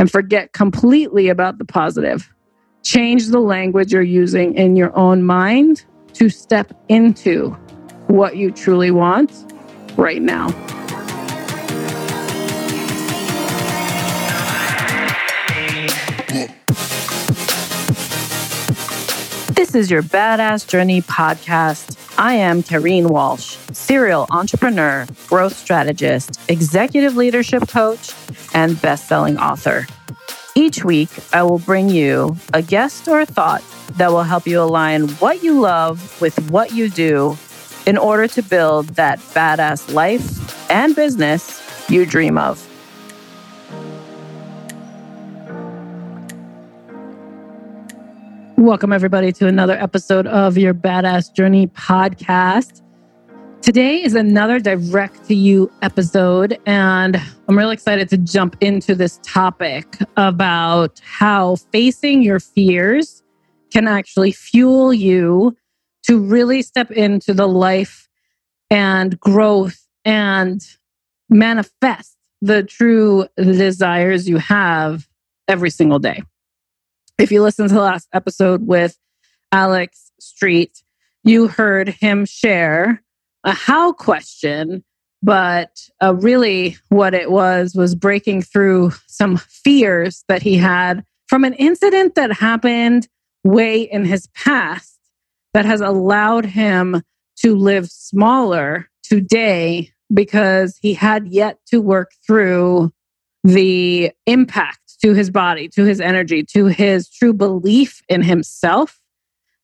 and forget completely about the positive. Change the language you're using in your own mind to step into what you truly want right now. This is your Badass Journey podcast. I am Kareen Walsh, serial entrepreneur, growth strategist, executive leadership coach, and best-selling author. Each week, I will bring you a guest or a thought that will help you align what you love with what you do in order to build that badass life and business you dream of. Welcome, everybody, to another episode of your Badass Journey podcast. Today is another direct to you episode, and I'm really excited to jump into this topic about how facing your fears can actually fuel you to really step into the life and growth and manifest the true desires you have every single day. If you listen to the last episode with Alex Street, you heard him share a how question, but uh, really what it was was breaking through some fears that he had from an incident that happened way in his past that has allowed him to live smaller today because he had yet to work through the impact to his body, to his energy, to his true belief in himself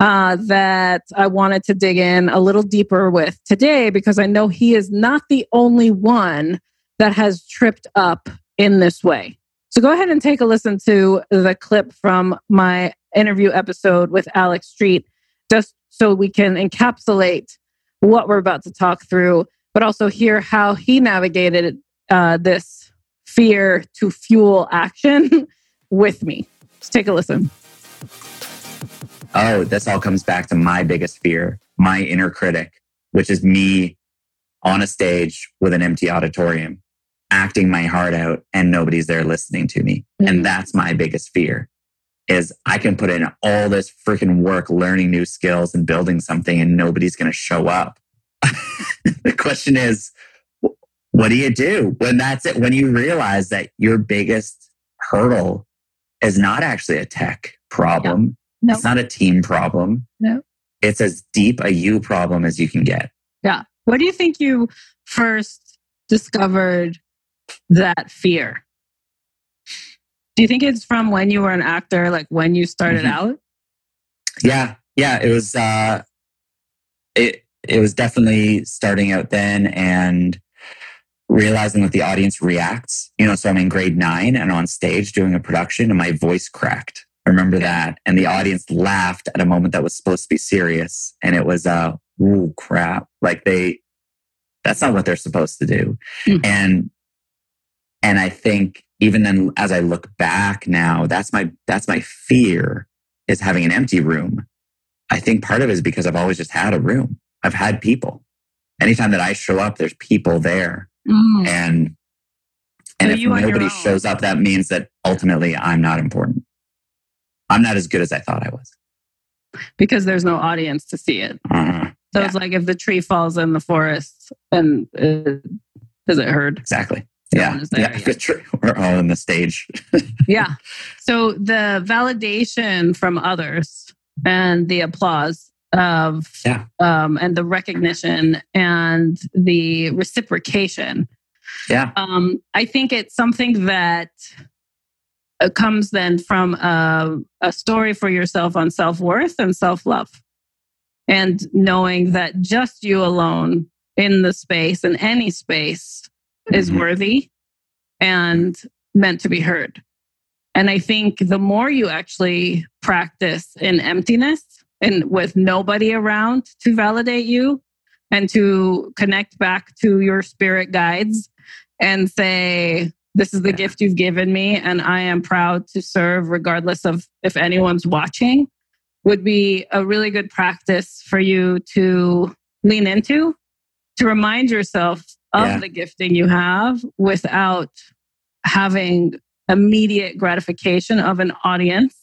uh, that I wanted to dig in a little deeper with today because I know he is not the only one that has tripped up in this way. So go ahead and take a listen to the clip from my interview episode with Alex Street, just so we can encapsulate what we're about to talk through, but also hear how he navigated uh, this fear to fuel action with me. Just take a listen oh, this all comes back to my biggest fear, my inner critic, which is me on a stage with an empty auditorium, acting my heart out and nobody's there listening to me. Mm-hmm. And that's my biggest fear is I can put in all this freaking work learning new skills and building something and nobody's going to show up. the question is, what do you do when that's it? When you realize that your biggest hurdle is not actually a tech problem. No. It's not a team problem. No. It's as deep a you problem as you can get. Yeah. What do you think you first discovered that fear? Do you think it's from when you were an actor, like when you started mm-hmm. out? Yeah. Yeah. It was, uh, it, it was definitely starting out then and realizing that the audience reacts. You know, so I'm in grade nine and on stage doing a production and my voice cracked I remember that. And the audience laughed at a moment that was supposed to be serious. And it was, uh, ooh, crap. Like they, that's not what they're supposed to do. Mm-hmm. And, and I think even then, as I look back now, that's my, that's my fear is having an empty room. I think part of it is because I've always just had a room. I've had people. Anytime that I show up, there's people there. Mm. And, and so if nobody shows up, that means that ultimately I'm not important. I'm not as good as I thought I was. Because there's no audience to see it. Uh-huh. So yeah. it's like if the tree falls in the forest, and uh, is it heard? Exactly. No yeah. yeah. The tree, we're all in the stage. yeah. So the validation from others and the applause of yeah. um, and the recognition and the reciprocation. Yeah. Um, I think it's something that comes then from a, a story for yourself on self worth and self love. And knowing that just you alone in the space, in any space, is mm-hmm. worthy and meant to be heard. And I think the more you actually practice in emptiness and with nobody around to validate you and to connect back to your spirit guides and say, this is the yeah. gift you've given me, and I am proud to serve regardless of if anyone's watching, would be a really good practice for you to lean into to remind yourself of yeah. the gifting you have without having immediate gratification of an audience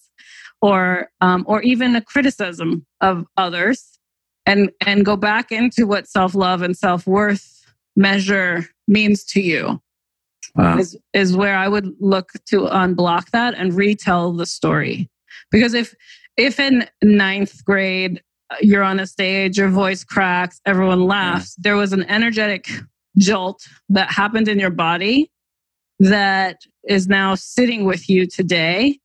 or um, or even a criticism of others and and go back into what self-love and self-worth measure means to you. Wow. is is where i would look to unblock that and retell the story. Because if if in ninth grade uh, you're on a stage your voice cracks everyone laughs there was an energetic jolt that happened in your body that is now sitting with you today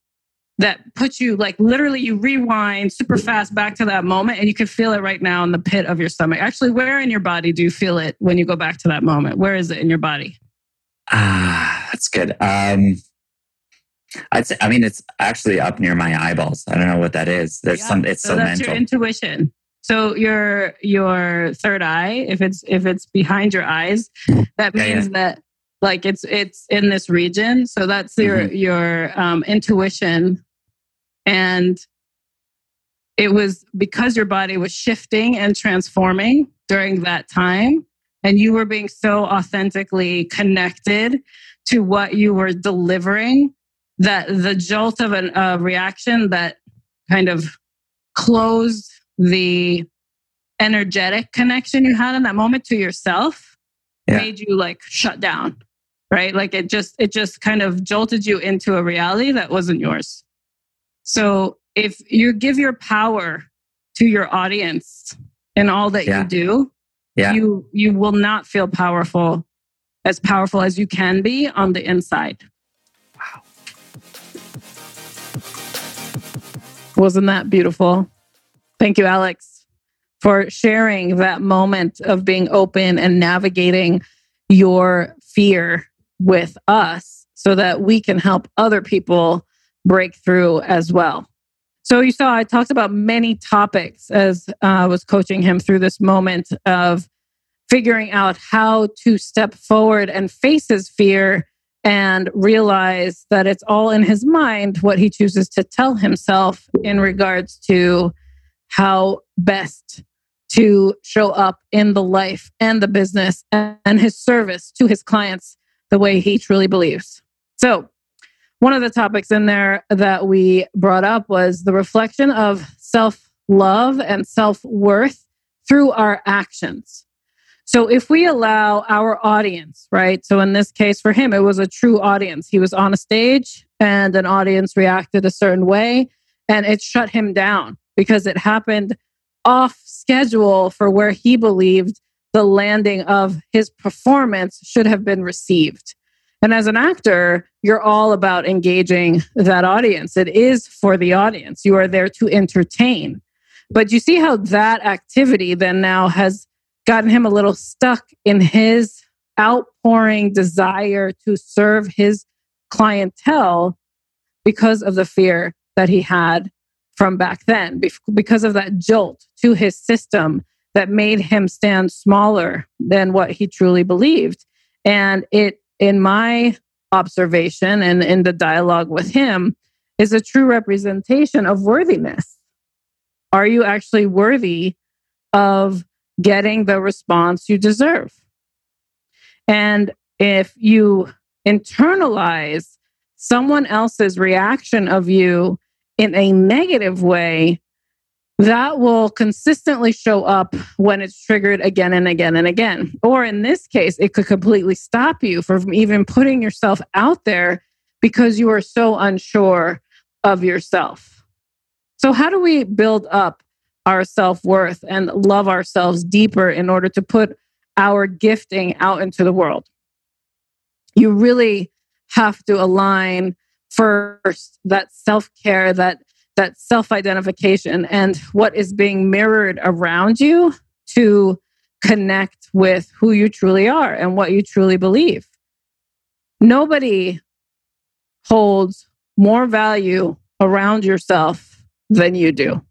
that puts you like literally you rewind super fast back to that moment and you can feel it right now in the pit of your stomach. Actually, where in your body do you feel it when you go back to that moment? Where is it in your body? Ah, that's good. Um I'd say I mean it's actually up near my eyeballs. I don't know what that is. There's yeah, some it's so, so that's mental. your intuition. So your your third eye, if it's if it's behind your eyes, that means yeah, yeah. that like it's it's in this region. So that's your mm-hmm. your um, intuition and it was because your body was shifting and transforming during that time. And you were being so authentically connected to what you were delivering that the jolt of a uh, reaction that kind of closed the energetic connection you had in that moment to yourself yeah. made you like shut down right like it just it just kind of jolted you into a reality that wasn't yours so if you give your power to your audience in all that yeah. you do, yeah. you you will not feel powerful as powerful as you can be on the inside. Wow. Wasn't that beautiful? Thank you, Alex, for sharing that moment of being open and navigating your fear with us so that we can help other people break through as well. So you saw I talked about many topics as uh, I was coaching him through this moment of figuring out how to step forward and face his fear and realize that it's all in his mind what he chooses to tell himself in regards to how best to show up in the life and the business and his service to his clients the way he truly believes. So, one of the topics in there that we brought up was the reflection of self love and self worth through our actions. So if we allow our audience, right? So in this case for him, it was a true audience. He was on a stage and an audience reacted a certain way and it shut him down because it happened off schedule for where he believed the landing of his performance should have been received. And as an actor, you're all about engaging that audience. It is for the audience. You are there to entertain. But you see how that activity then now has gotten him a little stuck in his outpouring desire to serve his clientele because of the fear that he had from back then, because of that jolt to his system that made him stand smaller than what he truly believed. And it in my observation and in the dialogue with him is a true representation of worthiness. Are you actually worthy of getting the response you deserve? And if you internalize someone else's reaction of you in a negative way, that will consistently show up when it's triggered again and again and again. Or in this case, it could completely stop you from even putting yourself out there because you are so unsure of yourself. So, how do we build up our self worth and love ourselves deeper in order to put our gifting out into the world? You really have to align first that self care, that that self identification and what is being mirrored around you to connect with who you truly are and what you truly believe. Nobody holds more value around yourself than you do.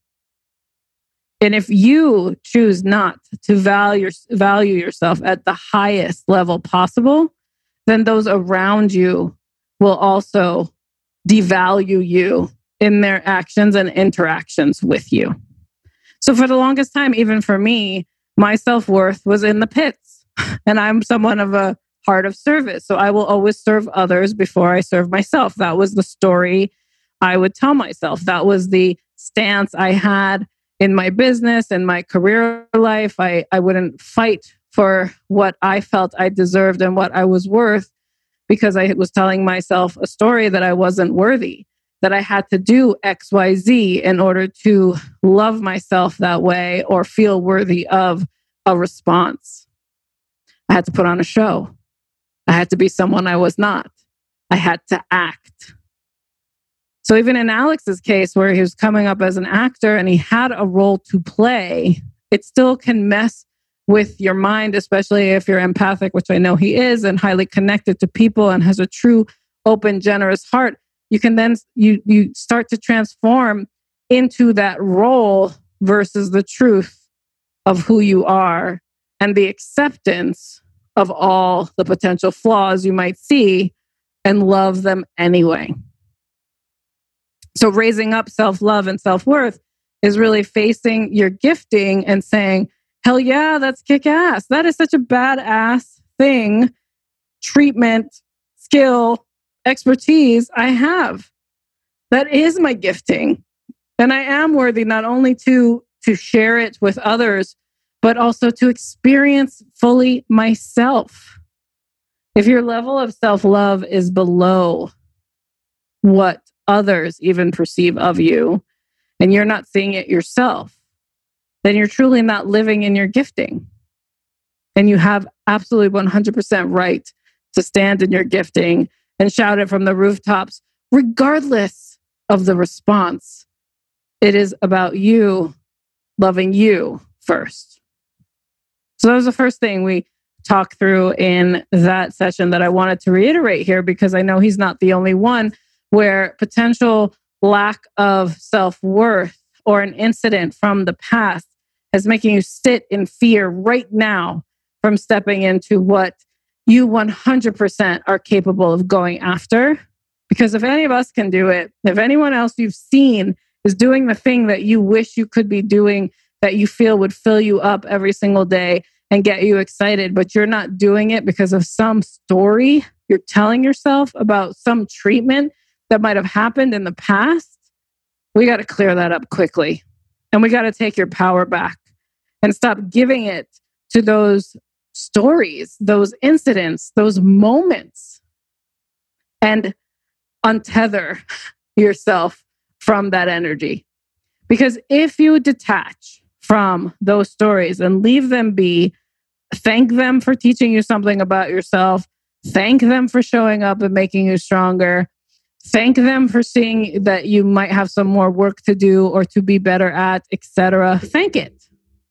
And if you choose not to value, value yourself at the highest level possible, then those around you will also devalue you in their actions and interactions with you. So for the longest time, even for me, my self worth was in the pits. And I'm someone of a heart of service. So I will always serve others before I serve myself. That was the story I would tell myself. That was the stance I had in my business and my career life. I, I wouldn't fight for what I felt I deserved and what I was worth because I was telling myself a story that I wasn't worthy, that I had to do XYZ in order to love myself that way or feel worthy of a response. I had to put on a show. I had to be someone I was not. I had to act. So, even in Alex's case, where he was coming up as an actor and he had a role to play, it still can mess with your mind, especially if you're empathic, which I know he is, and highly connected to people and has a true, open, generous heart. You can then you you start to transform into that role versus the truth of who you are and the acceptance of all the potential flaws you might see and love them anyway. So, raising up self love and self worth is really facing your gifting and saying, Hell yeah, that's kick ass. That is such a badass thing, treatment, skill, expertise I have. That is my gifting. And I am worthy not only to to share it with others, but also to experience fully myself. If your level of self love is below what others even perceive of you, and you're not seeing it yourself, then you're truly not living in your gifting. And you have absolutely 100% right to stand in your gifting and shout it from the rooftops, regardless of the response. It is about you loving you first. So that was the first thing we talked through in that session that I wanted to reiterate here because I know he's not the only one where potential lack of self worth or an incident from the past is making you sit in fear right now from stepping into what you 100% are capable of going after. Because if any of us can do it, if anyone else you've seen is doing the thing that you wish you could be doing, that you feel would fill you up every single day and get you excited, but you're not doing it because of some story you're telling yourself about some treatment that might have happened in the past, we got to clear that up quickly. And we got to take your power back and stop giving it to those stories, those incidents, those moments, and untether yourself from that energy. Because if you detach from those stories and leave them be, thank them for teaching you something about yourself, thank them for showing up and making you stronger, thank them for seeing that you might have some more work to do or to be better at, etc. Thank it.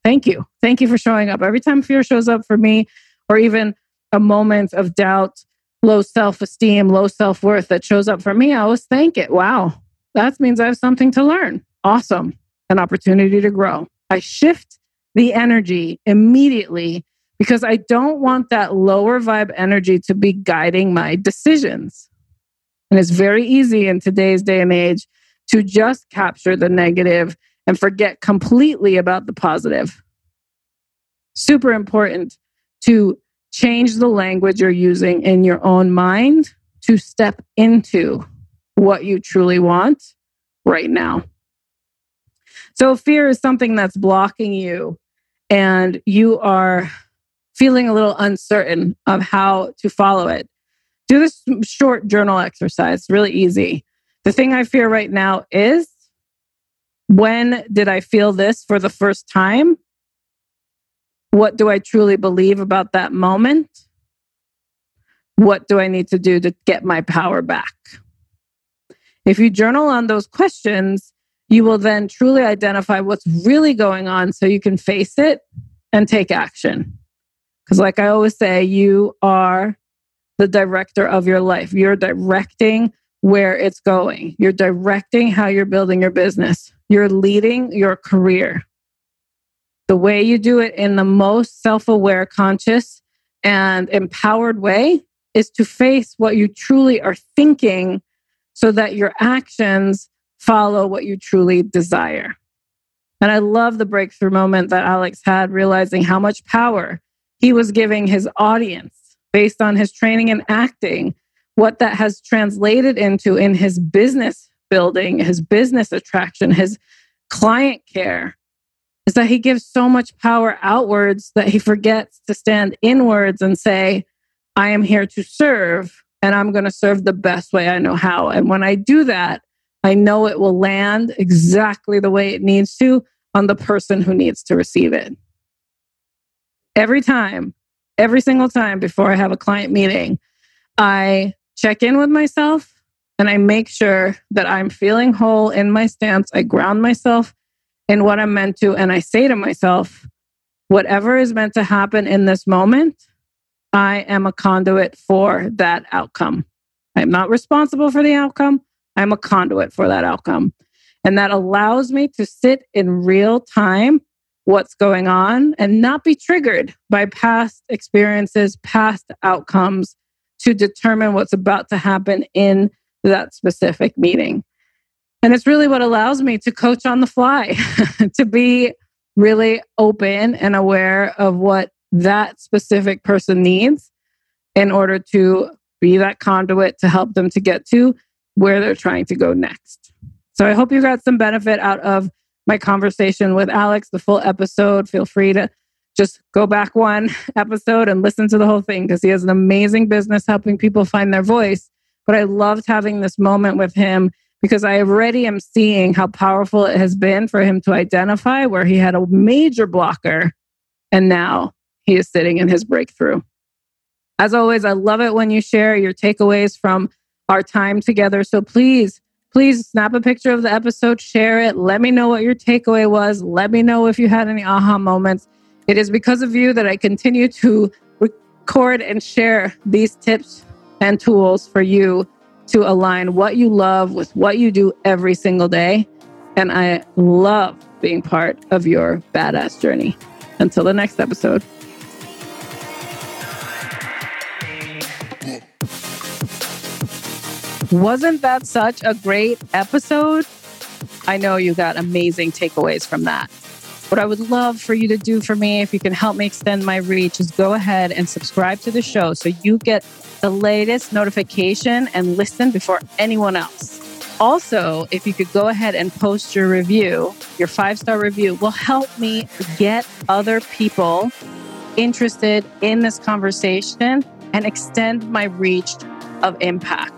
Thank you. Thank you for showing up. Every time fear shows up for me, or even a moment of doubt, low self esteem, low self worth that shows up for me, I always thank it. Wow, that means I have something to learn. Awesome. An opportunity to grow. I shift the energy immediately because I don't want that lower vibe energy to be guiding my decisions. And it's very easy in today's day and age to just capture the negative and forget completely about the positive. Super important to change the language you're using in your own mind to step into what you truly want right now. So, fear is something that's blocking you, and you are feeling a little uncertain of how to follow it do this short journal exercise, really easy. The thing I fear right now is when did I feel this for the first time? What do I truly believe about that moment? What do I need to do to get my power back? If you journal on those questions, you will then truly identify what's really going on so you can face it and take action. Because, like I always say, you are the director of your life. You're directing where it's going. You're directing how you're building your business. You're leading your career. The way you do it in the most self aware, conscious, and empowered way is to face what you truly are thinking so that your actions follow what you truly desire. And I love the breakthrough moment that Alex had, realizing how much power he was giving his audience based on his training in acting, what that has translated into in his business building, his business attraction, his client care, is that he gives so much power outwards that he forgets to stand inwards and say, I am here to serve and I'm going to serve the best way I know how. And when I do that, I know it will land exactly the way it needs to on the person who needs to receive it. Every time, every single time before I have a client meeting, I check in with myself and I make sure that I'm feeling whole in my stance. I ground myself in what I'm meant to. And I say to myself, whatever is meant to happen in this moment, I am a conduit for that outcome. I'm not responsible for the outcome. I'm a conduit for that outcome. And that allows me to sit in real time what's going on and not be triggered by past experiences, past outcomes to determine what's about to happen in that specific meeting. And it's really what allows me to coach on the fly, to be really open and aware of what that specific person needs in order to be that conduit to help them to get to where they're trying to go next. So I hope you got some benefit out of my conversation with Alex, the full episode. Feel free to just go back one episode and listen to the whole thing because he has an amazing business helping people find their voice. But I loved having this moment with him because I already am seeing how powerful it has been for him to identify where he had a major blocker and now he is sitting in his breakthrough. As always, I love it when you share your takeaways from our time together. So please, please snap a picture of the episode, share it. Let me know what your takeaway was. Let me know if you had any aha moments. It is because of you that I continue to record and share these tips and tools for you to align what you love with what you do every single day. And I love being part of your badass journey. Until the next episode. Wasn't that such a great episode? I know you got amazing takeaways from that. What I would love for you to do for me, if you can help me extend my reach, is go ahead and subscribe to the show so you get the latest notification and listen before anyone else. Also, if you could go ahead and post your review, your five star review will help me get other people interested in this conversation and extend my reach of impact